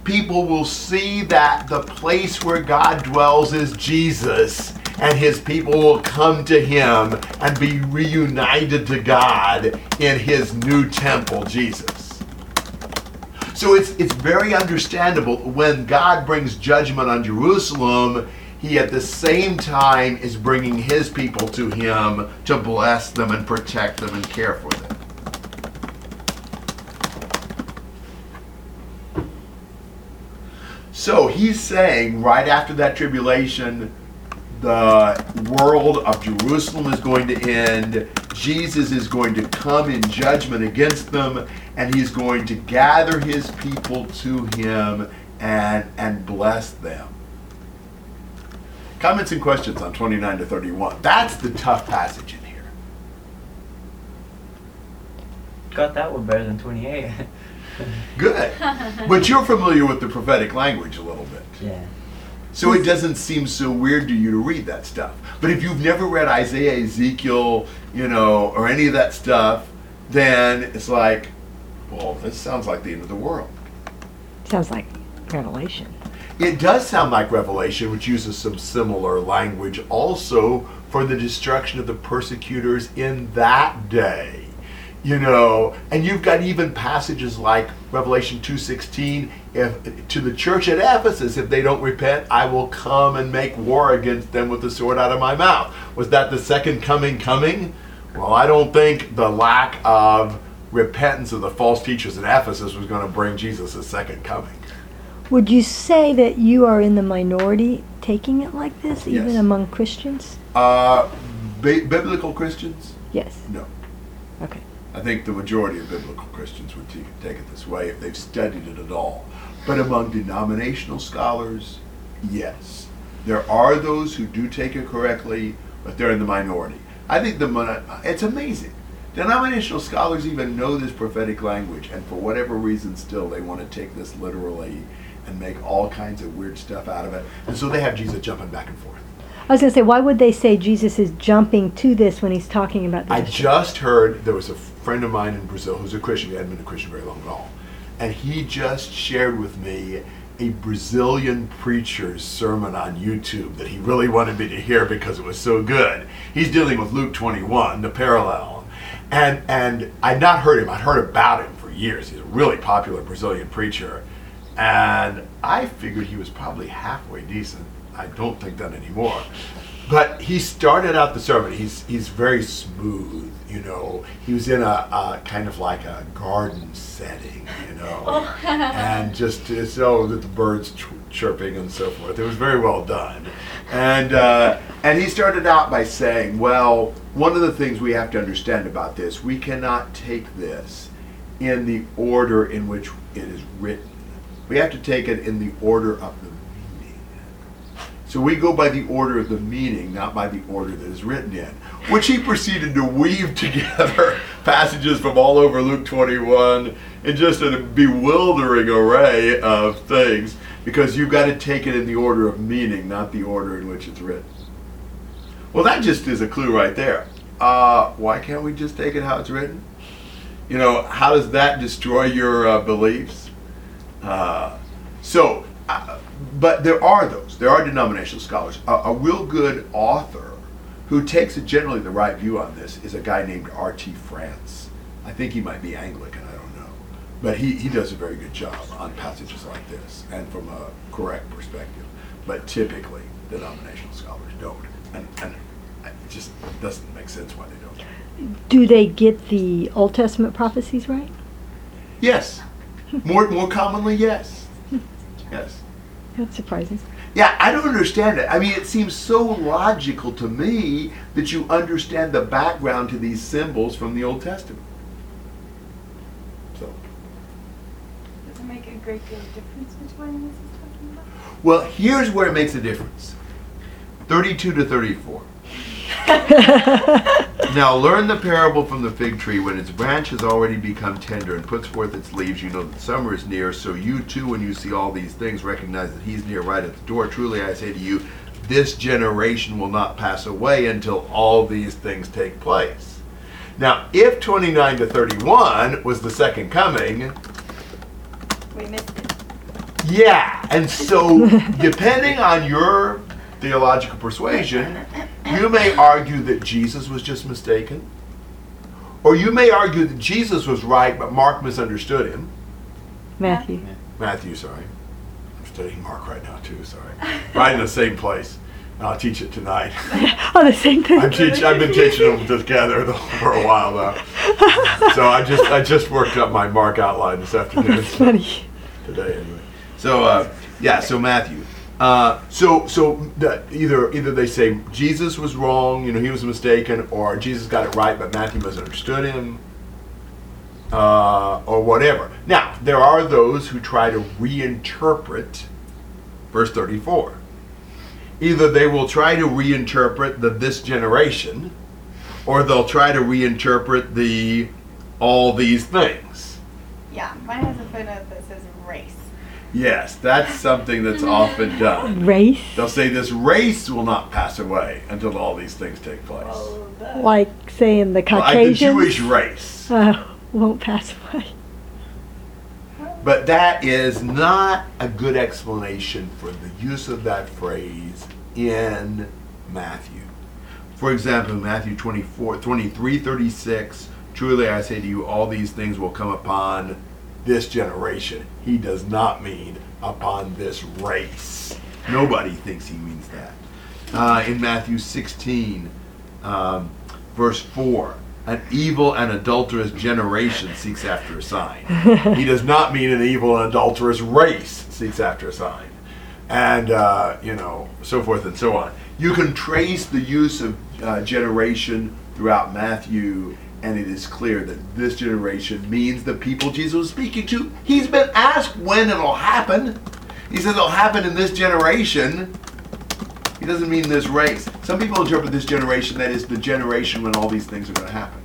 [SPEAKER 1] people will see that the place where God dwells is Jesus, and his people will come to him and be reunited to God in his new temple, Jesus. So it's it's very understandable when God brings judgment on Jerusalem, he at the same time is bringing his people to him to bless them and protect them and care for them. So he's saying right after that tribulation, the world of Jerusalem is going to end. Jesus is going to come in judgment against them, and he's going to gather his people to him and, and bless them. Comments and questions on 29 to 31. That's the tough passage in here.
[SPEAKER 5] Got that one better than 28.
[SPEAKER 1] Good. But you're familiar with the prophetic language a little bit.
[SPEAKER 5] yeah.
[SPEAKER 1] So it doesn't seem so weird to you to read that stuff. But if you've never read Isaiah, Ezekiel, you know, or any of that stuff, then it's like, well, this sounds like the end of the world.
[SPEAKER 3] Sounds like Revelation.
[SPEAKER 1] It does sound like Revelation, which uses some similar language also for the destruction of the persecutors in that day. You know, and you've got even passages like Revelation 2:16, if to the church at Ephesus, if they don't repent, I will come and make war against them with the sword out of my mouth. Was that the second coming coming? Well, I don't think the lack of repentance of the false teachers at Ephesus was going to bring Jesus a second coming.
[SPEAKER 3] Would you say that you are in the minority taking it like this, even
[SPEAKER 1] Yes.
[SPEAKER 3] among Christians?
[SPEAKER 1] Uh, bi- biblical Christians?
[SPEAKER 3] Yes.
[SPEAKER 1] No.
[SPEAKER 3] Okay.
[SPEAKER 1] I think the majority of biblical Christians would take take it this way if they've studied it at all. But among denominational scholars, yes. There are those who do take it correctly, but they're in the minority. I think the mon- it's amazing. Denominational scholars even know this prophetic language, and for whatever reason, still they want to take this literally and make all kinds of weird stuff out of it. And so they have Jesus jumping back and forth.
[SPEAKER 3] I was going to say, why would they say Jesus is jumping to this when he's talking about the
[SPEAKER 1] I just heard there was a friend of mine in Brazil who's a Christian. He hadn't been a Christian very long at all. And he just shared with me a Brazilian preacher's sermon on YouTube that he really wanted me to hear because it was so good. He's dealing with Luke 21, the parallel. And and I'd not heard him. I'd heard about him for years. He's a really popular Brazilian preacher. And I figured he was probably halfway decent. I don't think that anymore. But he started out the sermon. He's he's very smooth, you know. He was in a, a kind of like a garden setting, you know, and just so that the birds ch- chirping and so forth. It was very well done, and uh, and he started out by saying, "Well, one of the things we have to understand about this, we cannot take this in the order in which it is written. We have to take it in the order of the meaning." So we go by the order of the meaning, not by the order that is written in. Which he proceeded to weave together passages from all over Luke 21 in just a bewildering array of things, because you've got to take it in the order of meaning, not the order in which it's written. Well, that just is a clue right there. Uh, why can't we just take it how it's written? You know, how does that destroy your uh, beliefs? Uh, so, uh, but there are those. There are denominational scholars. A, a real good author who takes a generally the right view on this is a guy named R.T. France. I think he might be Anglican, I don't know. But he, he does a very good job on passages like this and from a correct perspective. But typically, denominational scholars don't. And, and it just doesn't make sense why they don't.
[SPEAKER 3] Do they get the Old Testament prophecies right?
[SPEAKER 1] Yes. More, more commonly, yes. Yes.
[SPEAKER 3] That's surprising.
[SPEAKER 1] Yeah, I don't understand it. I mean, it seems so logical to me that you understand the background to these symbols from the Old Testament. So,
[SPEAKER 2] Does it make a great deal of difference which one this is talking about?
[SPEAKER 1] well, here's where it makes a difference 32 to 34. Now learn the parable from the fig tree. When its branch has already become tender and puts forth its leaves, you know that summer is near. So you too, when you see all these things, recognize that he's near right at the door. Truly I say to you, this generation will not pass away until all these things take place. Now, if 29 to 31 was the second coming,
[SPEAKER 2] We missed it.
[SPEAKER 1] yeah, and so depending on your theological persuasion, you may argue that Jesus was just mistaken, or you may argue that Jesus was right, but Mark misunderstood him.
[SPEAKER 3] Matthew.
[SPEAKER 1] Matthew, sorry. I'm studying Mark right now too. Sorry, right in the same place. I'll teach it tonight.
[SPEAKER 3] oh, the same thing.
[SPEAKER 1] I'm teach, I've been teaching them together for a while now. So I just I just worked up my Mark outline this afternoon.
[SPEAKER 3] That's funny.
[SPEAKER 1] today anyway. So uh, yeah, so Matthew. Uh, so so the, either either they say Jesus was wrong, you know, he was mistaken, or Jesus got it right, but Matthew misunderstood him, uh, or whatever. Now there are those who try to reinterpret verse thirty-four. Either they will try to reinterpret the this generation, or they'll try to reinterpret the all these things.
[SPEAKER 2] Yeah, mine has a footnote that says race.
[SPEAKER 1] Yes, that's something that's often done.
[SPEAKER 3] Race,
[SPEAKER 1] They'll say this race will not pass away until all these things take place.
[SPEAKER 3] Like saying the Caucasian?
[SPEAKER 1] Like the Jewish race.
[SPEAKER 3] uh, won't pass away.
[SPEAKER 1] But that is not a good explanation for the use of that phrase in Matthew. For example, Matthew 24, 23, 36, truly I say to you, all these things will come upon this generation. He does not mean upon this race. Nobody thinks he means that. Uh, in Matthew 16, um, verse 4, an evil and adulterous generation seeks after a sign. he does not mean an evil and adulterous race seeks after a sign. And, uh, you know, so forth and so on. You can trace the use of uh, generation throughout Matthew and it is clear that this generation means the people Jesus was speaking to. He's been asked when it'll happen. He says it'll happen in this generation. He doesn't mean this race. Some people interpret this generation that is the generation when all these things are going to happen,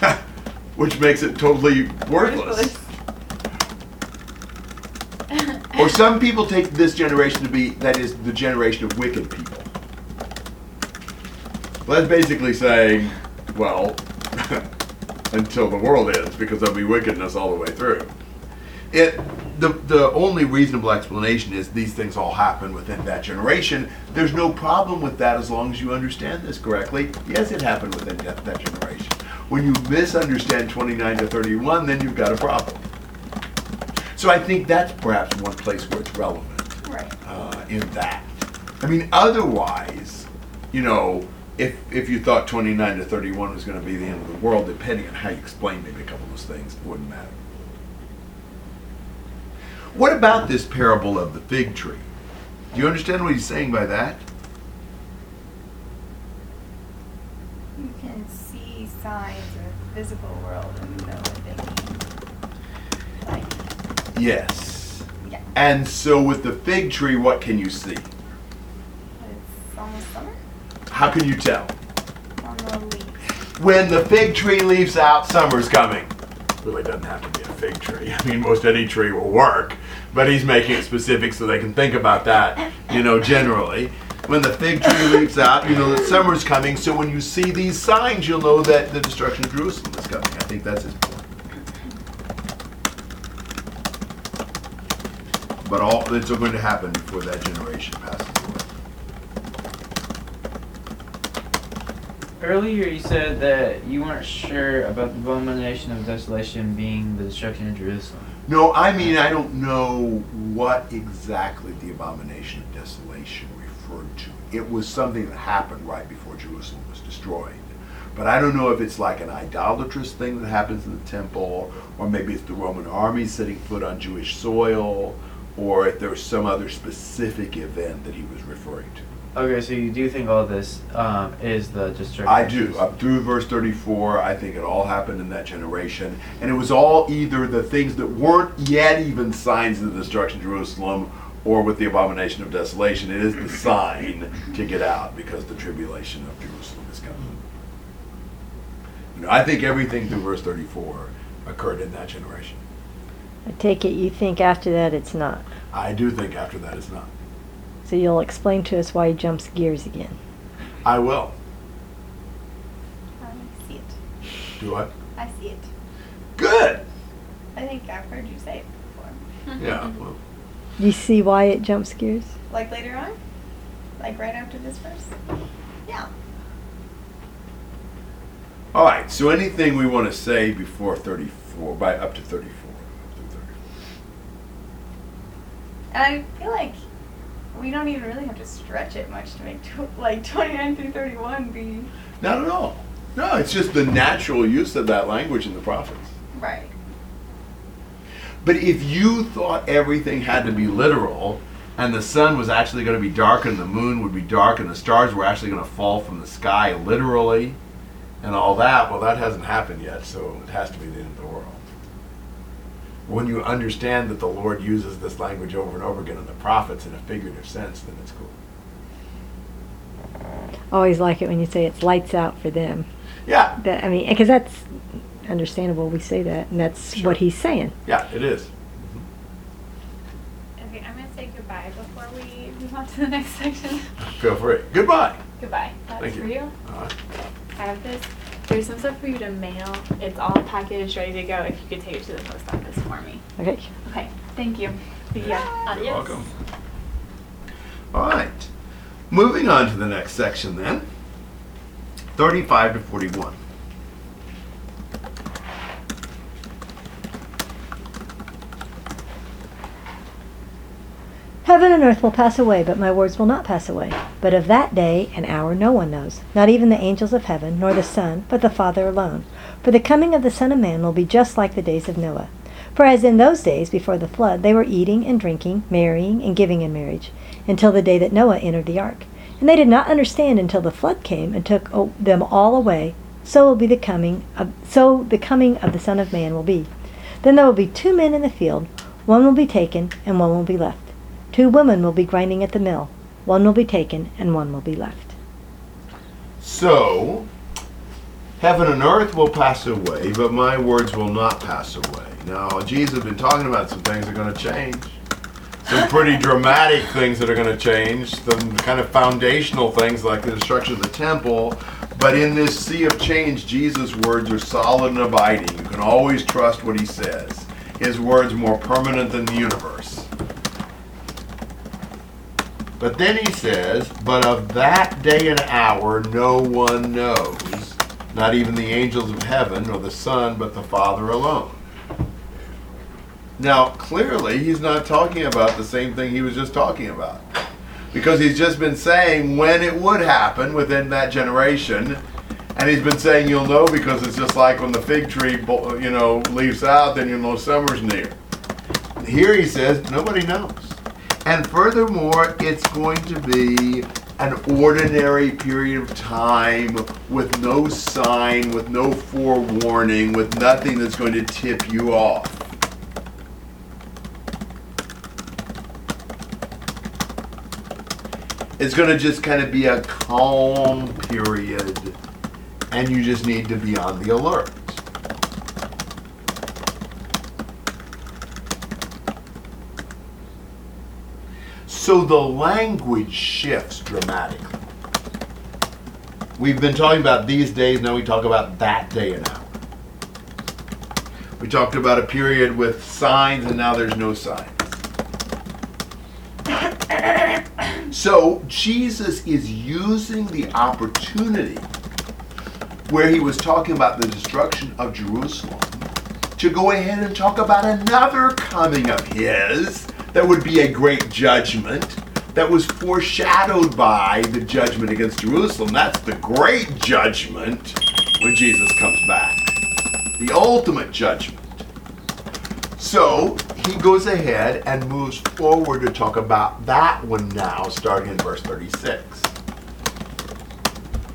[SPEAKER 1] which makes it totally worthless. Or some people take this generation to be that is the generation of wicked people. Well, that's basically saying, well, until the world ends, because there'll be wickedness all the way through. It the the only reasonable explanation is these things all happen within that generation. There's no problem with that as long as you understand this correctly. Yes, it happened within that, that generation. When you misunderstand 29 to 31, then you've got a problem. So I think that's perhaps one place where it's relevant
[SPEAKER 2] Right.
[SPEAKER 1] uh, in that. I mean, otherwise, you know, if if you thought 29 to 31 was going to be the end of the world, depending on how you explain maybe a couple of those things, it wouldn't matter. What about this parable of the fig tree? Do you understand what he's saying by that?
[SPEAKER 2] You can see signs of the physical world and know what they mean. Like,
[SPEAKER 1] Yes.
[SPEAKER 2] yeah,
[SPEAKER 1] And so with the fig tree, what can you see?
[SPEAKER 2] It's almost summer
[SPEAKER 1] How can you tell?
[SPEAKER 2] on the leaf.
[SPEAKER 1] When the fig tree leaves out, summer's coming. Really doesn't have to be a fig tree. I mean, most any tree will work, but he's making it specific so they can think about that, you know, generally. When the fig tree leaves out, you know that summer's coming, so when you see these signs, you'll know that the destruction of Jerusalem is coming. I think that's his point. But all it's going to happen before that generation passes away.
[SPEAKER 5] Earlier, you said that you weren't sure about the abomination of desolation being the destruction of Jerusalem.
[SPEAKER 1] No, I mean, I don't know what exactly the abomination of desolation referred to. It was something that happened right before Jerusalem was destroyed. But I don't know if it's like an idolatrous thing that happens in the temple, or maybe it's the Roman army setting foot on Jewish soil, or if there's some other specific event that he was referring to.
[SPEAKER 5] Okay, so you do think all this um, is the destruction?
[SPEAKER 1] I do. Up through verse 34, I think it all happened in that generation. And it was all either the things that weren't yet even signs of the destruction of Jerusalem or with the abomination of desolation. It is the sign to get out because the tribulation of Jerusalem is coming. You know, I think everything through verse 34 occurred in that generation.
[SPEAKER 3] I take it you think after that it's not.
[SPEAKER 1] I do think after that it's not.
[SPEAKER 3] So you'll explain to us why he jumps gears again.
[SPEAKER 1] I will.
[SPEAKER 2] Um, I see it.
[SPEAKER 1] Do I?
[SPEAKER 2] I see it.
[SPEAKER 1] Good.
[SPEAKER 2] I think I've heard you say it before.
[SPEAKER 1] Yeah. Well,
[SPEAKER 3] You see why it jumps gears?
[SPEAKER 2] Like later on? Like right after this verse? Yeah.
[SPEAKER 1] all right. So anything we want to say before 34, by up to 34. up to 34.
[SPEAKER 2] And I feel like we don't even really have to stretch it much to make tw- like 29 through 31 be
[SPEAKER 1] Not at all. No, it's just the natural use of that language in the prophets.
[SPEAKER 2] right.
[SPEAKER 1] But if you thought everything had to be literal, and the sun was actually going to be dark, and the moon would be dark, and the stars were actually going to fall from the sky literally, and all that, well, that hasn't happened yet, so it has to be the end of the world. When you understand that the Lord uses this language over and over again in the prophets in a figurative sense, then it's cool.
[SPEAKER 3] Always like it when you say it's lights out for them.
[SPEAKER 1] Yeah,
[SPEAKER 3] That I mean, because that's understandable. We say that, and that's
[SPEAKER 1] Sure.
[SPEAKER 3] what he's saying.
[SPEAKER 1] yeah, it is. Mm-hmm.
[SPEAKER 6] Okay, I'm gonna say goodbye before we move on to the next section.
[SPEAKER 1] Feel free. Goodbye.
[SPEAKER 6] goodbye. That's
[SPEAKER 1] Thank
[SPEAKER 6] for
[SPEAKER 1] you.
[SPEAKER 6] you.
[SPEAKER 1] All right.
[SPEAKER 6] I have this. There's some stuff for you to mail. It's all packaged, ready to go. If you could take it to the post office for me.
[SPEAKER 3] Okay.
[SPEAKER 6] Okay, thank you. See ya. Adios.
[SPEAKER 1] You're welcome. All right. Moving on to the next section then. 35 to 41.
[SPEAKER 3] Heaven and earth will pass away, but my words will not pass away. But of that day and hour no one knows, not even the angels of heaven, nor the Son, but the Father alone. For the coming of the Son of Man will be just like the days of Noah. For as in those days before the flood, they were eating and drinking, marrying and giving in marriage, until the day that Noah entered the ark. And they did not understand until the flood came and took oh, them all away, so will be the coming of so the coming of the Son of Man will be. Then there will be two men in the field, one will be taken and one will be left. Two women will be grinding at the mill, one will be taken and one will be left.
[SPEAKER 1] So, heaven and earth will pass away, but my words will not pass away. Now, Jesus has been talking about some things that are going to change. Some pretty dramatic things that are going to change. Some kind of foundational things like the destruction of the temple. But in this sea of change, Jesus' words are solid and abiding. You can always trust what he says. His words more permanent than the universe. But then he says, But of that day and hour no one knows, not even the angels of heaven, nor the Son, but the Father alone. Now, clearly, he's not talking about the same thing he was just talking about. Because he's just been saying when it would happen within that generation. And he's been saying you'll know because it's just like when the fig tree, you know, leaves out, then you'll know summer's near. Here he says nobody knows. And furthermore, it's going to be an ordinary period of time with no sign, with no forewarning, with nothing that's going to tip you off. It's going to just kind of be a calm period, and you just need to be on the alert. So the language shifts dramatically. We've been talking about these days, now we talk about that day and hour. We talked about a period with signs, and now there's no signs. So Jesus is using the opportunity where he was talking about the destruction of Jerusalem to go ahead and talk about another coming of his that would be a great judgment that was foreshadowed by the judgment against Jerusalem. That's the great judgment when Jesus comes back, the ultimate judgment. So he goes ahead and moves forward to talk about that one now, starting in verse 36.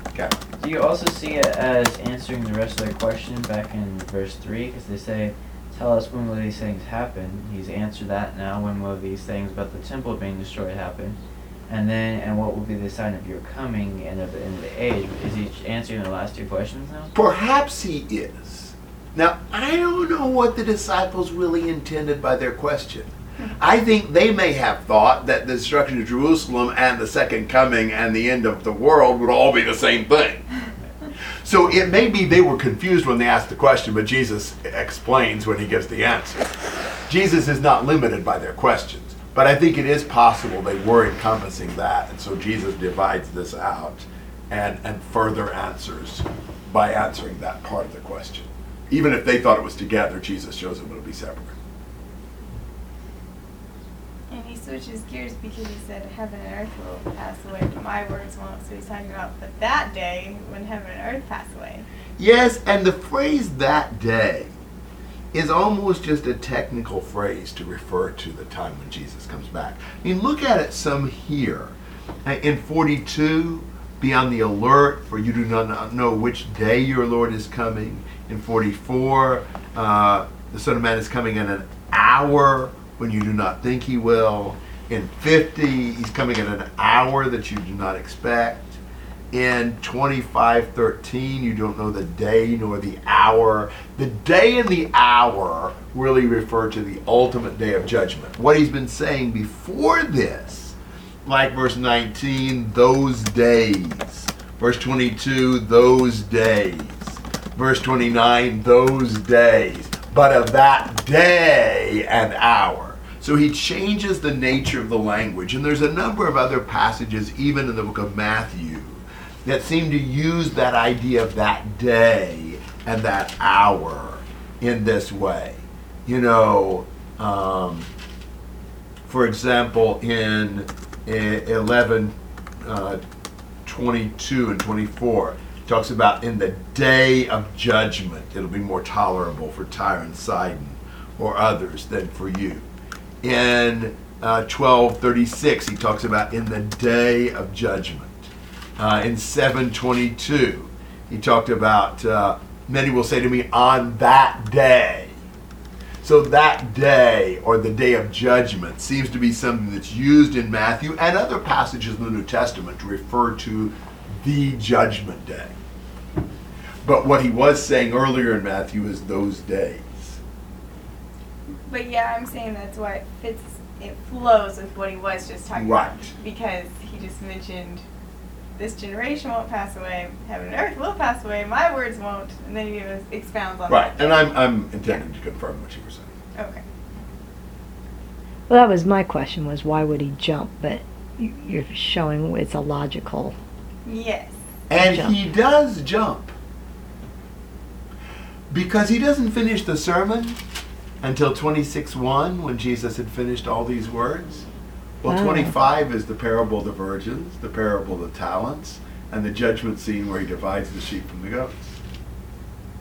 [SPEAKER 1] Okay.
[SPEAKER 5] Do you also see it as answering the rest of their question back in verse 3? Because they say, Tell us when will these things happen? He's answered that now. When will these things about the temple being destroyed happen? And then, and what will be the sign of your coming and of the end of the age? Is he answering the last two questions now?
[SPEAKER 1] Perhaps he is. Now, I don't know what the disciples really intended by their question. I think they may have thought that the destruction of Jerusalem and the second coming and the end of the world would all be the same thing. So it may be they were confused when they asked the question, but Jesus explains when he gives the answer. Jesus is not limited by their questions, but I think it is possible they were encompassing that, and so Jesus divides this out and, and further answers by answering that part of the question. Even if they thought it was together, Jesus shows them it'll be separate.
[SPEAKER 2] And he switches gears because he said heaven and earth will pass away, but my words won't. So he's talking about but that day when heaven and earth pass away.
[SPEAKER 1] Yes, and the phrase that day is almost just a technical phrase to refer to the time when Jesus comes back. I mean, look at it some here. Uh, In 42, be on the alert, for you do not know which day your Lord is coming. In 44, uh, the Son of Man is coming in an hour when you do not think he will. In 50, he's coming in an hour that you do not expect. In 2513, you don't know the day nor the hour. The day and the hour really refer to the ultimate day of judgment. What he's been saying before this, like verse 19, those days. Verse 22, those days. Verse 29, those days. But of that day and hour. So he changes the nature of the language. And there's a number of other passages, even in the book of Matthew, that seem to use that idea of that day and that hour in this way. You know, um, for example, in eh, 11, uh, 22 and 24, it talks about in the day of judgment, it'll be more tolerable for Tyre and Sidon or others than for you. In uh, 1236, he talks about in the day of judgment. Uh, in 722, he talked about uh, many will say to me on that day. So that day or the day of judgment seems to be something that's used in Matthew and other passages in the New Testament to refer to the judgment day. But what he was saying earlier in Matthew is those days.
[SPEAKER 2] But yeah, I'm saying that's why it fits. It flows with what he was just talking
[SPEAKER 1] Right.
[SPEAKER 2] about. Because he just mentioned this generation won't pass away, heaven and earth will pass away, my words won't, and then he goes, expounds on
[SPEAKER 1] Right,
[SPEAKER 2] that.
[SPEAKER 1] and I'm, I'm intending to confirm what you were saying.
[SPEAKER 2] Okay.
[SPEAKER 3] Well, that was my question: was why would he jump? But you- you're showing it's a logical.
[SPEAKER 2] Yes.
[SPEAKER 1] And
[SPEAKER 3] Jump.
[SPEAKER 1] he does jump. Because he doesn't finish the sermon until 26 1 when Jesus had finished all these words. Well,
[SPEAKER 3] Oh.
[SPEAKER 1] 25 is the parable of the virgins, the parable of the talents, and the judgment scene where he divides the sheep from the goats.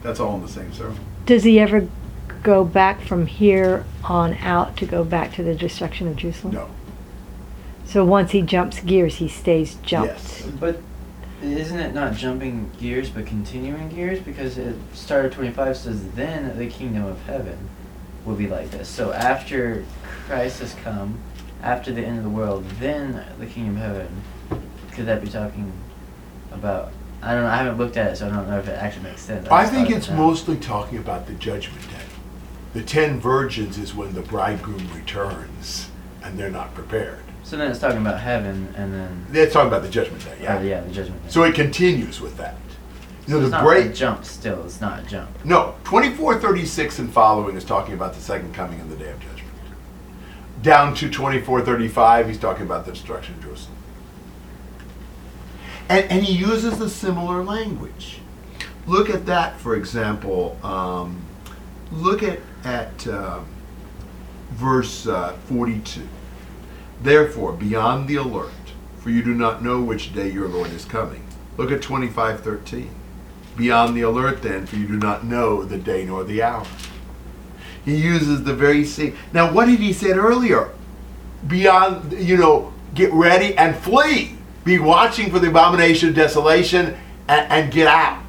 [SPEAKER 1] That's all in the same sermon.
[SPEAKER 3] Does he ever go back from here on out to go back to the destruction of Jerusalem?
[SPEAKER 1] No.
[SPEAKER 3] So once he jumps gears, he stays jumped.
[SPEAKER 1] Yes.
[SPEAKER 5] But isn't it not jumping gears but continuing gears? Because it start of 25 says, then the kingdom of heaven will be like this. So after Christ has come, after the end of the world, then the kingdom of heaven, could that be talking about? I don't know. I haven't looked at it, so I don't know if it actually makes sense.
[SPEAKER 1] I
[SPEAKER 5] just
[SPEAKER 1] think it's
[SPEAKER 5] now.
[SPEAKER 1] mostly talking about the judgment day. The ten virgins is when the bridegroom returns and they're not prepared.
[SPEAKER 5] So then it's talking about heaven, and then
[SPEAKER 1] They're talking about the judgment day,
[SPEAKER 5] yeah,
[SPEAKER 1] yeah.
[SPEAKER 5] yeah, the judgment. day.
[SPEAKER 1] So it continues with that.
[SPEAKER 5] So
[SPEAKER 1] know,
[SPEAKER 5] it's
[SPEAKER 1] the
[SPEAKER 5] not
[SPEAKER 1] great
[SPEAKER 5] a jump. Still, it's not a jump.
[SPEAKER 1] No, 2436 and following is talking about the second coming and the day of judgment. Down to 2435, he's talking about the destruction of Jerusalem. And, and he uses a similar language. Look at that, for example. Um, look at, at uh, verse uh, 42. Therefore, beyond the alert, for you do not know which day your Lord is coming. Look at 2513. Beyond the alert, then, for you do not know the day nor the hour. He uses the very same. Now, what did he said earlier? Beyond, you know, get ready and flee. Be watching for the abomination of desolation and, and get out.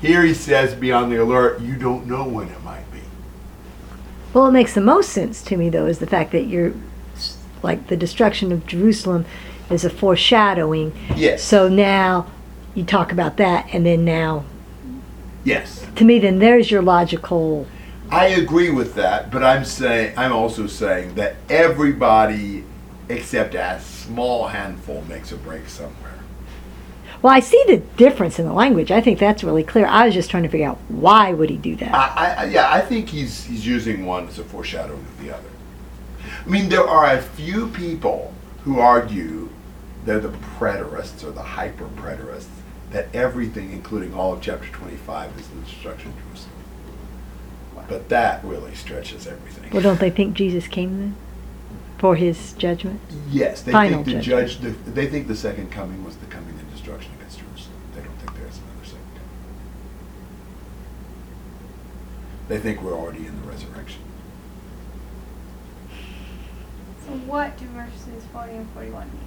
[SPEAKER 1] Here he says, beyond the alert, you don't know when it might be.
[SPEAKER 3] Well, what makes the most sense to me, though, is the fact that you're like the destruction of Jerusalem is a foreshadowing.
[SPEAKER 1] Yes.
[SPEAKER 3] So now you talk about that, and then now,
[SPEAKER 1] Yes.
[SPEAKER 3] to me, then there's your logical.
[SPEAKER 1] I agree with that, but I'm saying I'm also saying that everybody except a small handful makes a break somewhere.
[SPEAKER 3] Well, I see the difference in the language. I think that's really clear. I was just trying to figure out why would he do that.
[SPEAKER 1] I, I, yeah, I think he's he's using one as a foreshadowing of the other. I mean, there are a few people who argue they're the preterists or the hyper preterists that everything, including all of chapter 25, is the destruction of Jerusalem. But that really stretches everything.
[SPEAKER 3] Well, don't they think Jesus came then for his judgment?
[SPEAKER 1] Yes, they
[SPEAKER 3] Final
[SPEAKER 1] think the
[SPEAKER 3] judgment.
[SPEAKER 1] judge. The, they think the second coming was the coming and destruction against Jerusalem. They don't think there's another second coming. They think we're already in the resurrection.
[SPEAKER 2] So what do verses 40 and 41 mean?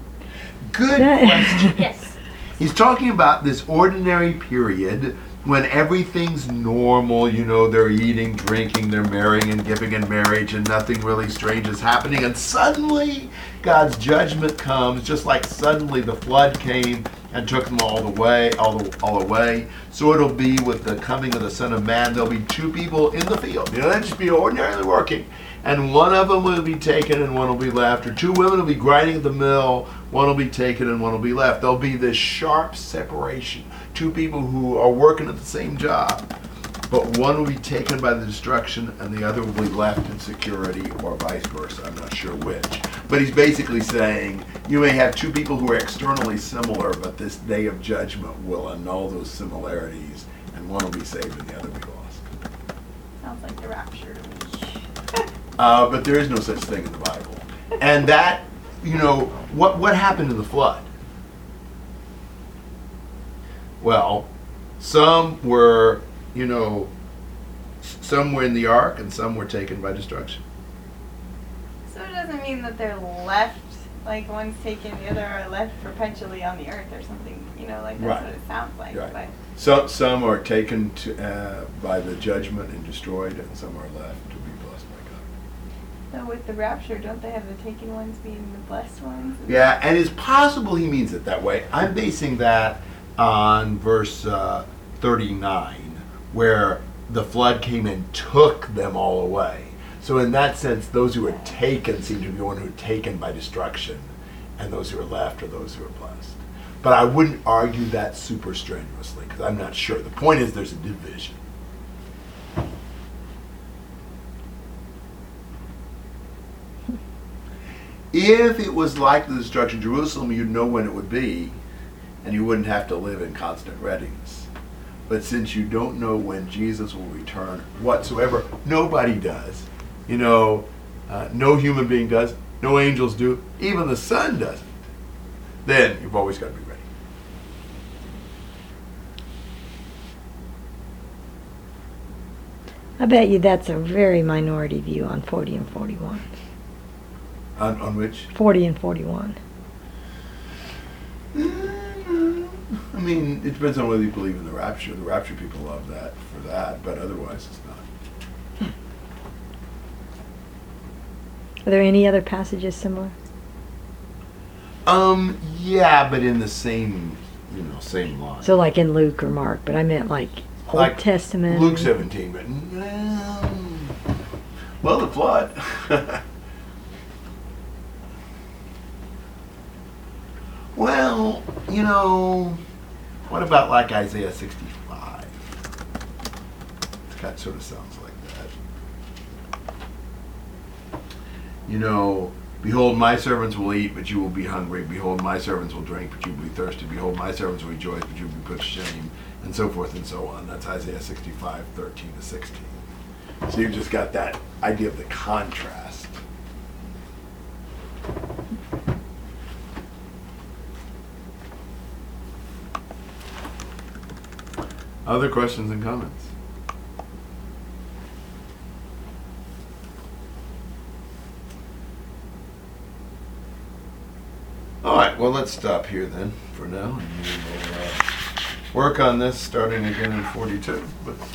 [SPEAKER 1] Good question.
[SPEAKER 4] Yes.
[SPEAKER 1] He's talking about this ordinary period when everything's normal, you know, they're eating, drinking, they're marrying and giving in marriage, and nothing really strange is happening. And suddenly, God's judgment comes, just like suddenly the flood came and took them all the way, all, the, all away. So it'll be with the coming of the Son of Man. There'll be two people in the field. You know, they'll just be ordinarily working, and one of them will be taken and one will be left, or two women will be grinding at the mill, one will be taken and one will be left. There'll be this sharp separation. Two people who are working at the same job, but one will be taken by the destruction and the other will be left in security, or vice versa. I'm not sure which. But he's basically saying you may have two people who are externally similar, but this day of judgment will annul those similarities, and one will be saved and the other will be lost.
[SPEAKER 2] Sounds like the rapture.
[SPEAKER 1] Uh, but there is no such thing in the Bible. And that, you know, what what happened in the flood? Well, some were, you know, some were in the ark and some were taken by destruction.
[SPEAKER 2] So it doesn't mean that they're left like one's taken, the other are left perpetually on the earth or something. You know, like that's
[SPEAKER 1] Right.
[SPEAKER 2] what it sounds like.
[SPEAKER 1] Right.
[SPEAKER 2] But
[SPEAKER 1] Some, some are taken to, uh, by the judgment and destroyed, and some are left to be blessed
[SPEAKER 2] no, with the rapture, don't they have the taken ones being the blessed ones?
[SPEAKER 1] Yeah, and it's possible he means it that way. I'm basing that on verse uh, 39, where the flood came and took them all away. So, in that sense, those who are taken seem to be the one who are taken by destruction, and those who are left are those who are blessed. But I wouldn't argue that super strenuously because I'm not sure. The point is, there's a division. If it was like the destruction of Jerusalem, you'd know when it would be, and you wouldn't have to live in constant readiness. But since you don't know when Jesus will return whatsoever, nobody does. You know, uh, no human being does, no angels do, even the Son doesn't. Then you've always got to be ready.
[SPEAKER 3] I bet you that's a very minority view on 40 and 41.
[SPEAKER 1] On, on which?
[SPEAKER 3] 40 and 41.
[SPEAKER 1] I mean, it depends on whether you believe in the rapture. The rapture people love that for that, but otherwise it's not.
[SPEAKER 3] Are there any other passages similar?
[SPEAKER 1] Um, yeah, but in the same, you know, same line.
[SPEAKER 3] So, like in Luke or Mark, but I meant like Old
[SPEAKER 1] Like
[SPEAKER 3] Testament.
[SPEAKER 1] Luke 17, but well, well, the flood. well, you know, what about like Isaiah 65? That sort of sounds like that. You know, behold, my servants will eat, but you will be hungry. Behold, my servants will drink, but you will be thirsty. Behold, my servants will rejoice, but you will be put to shame, and so forth and so on. That's Isaiah 65, 13 to 16. So you've just got that idea of the contrast. Other questions and comments? All right, well, let's stop here then for now. And we will uh, work on this starting again in 42. But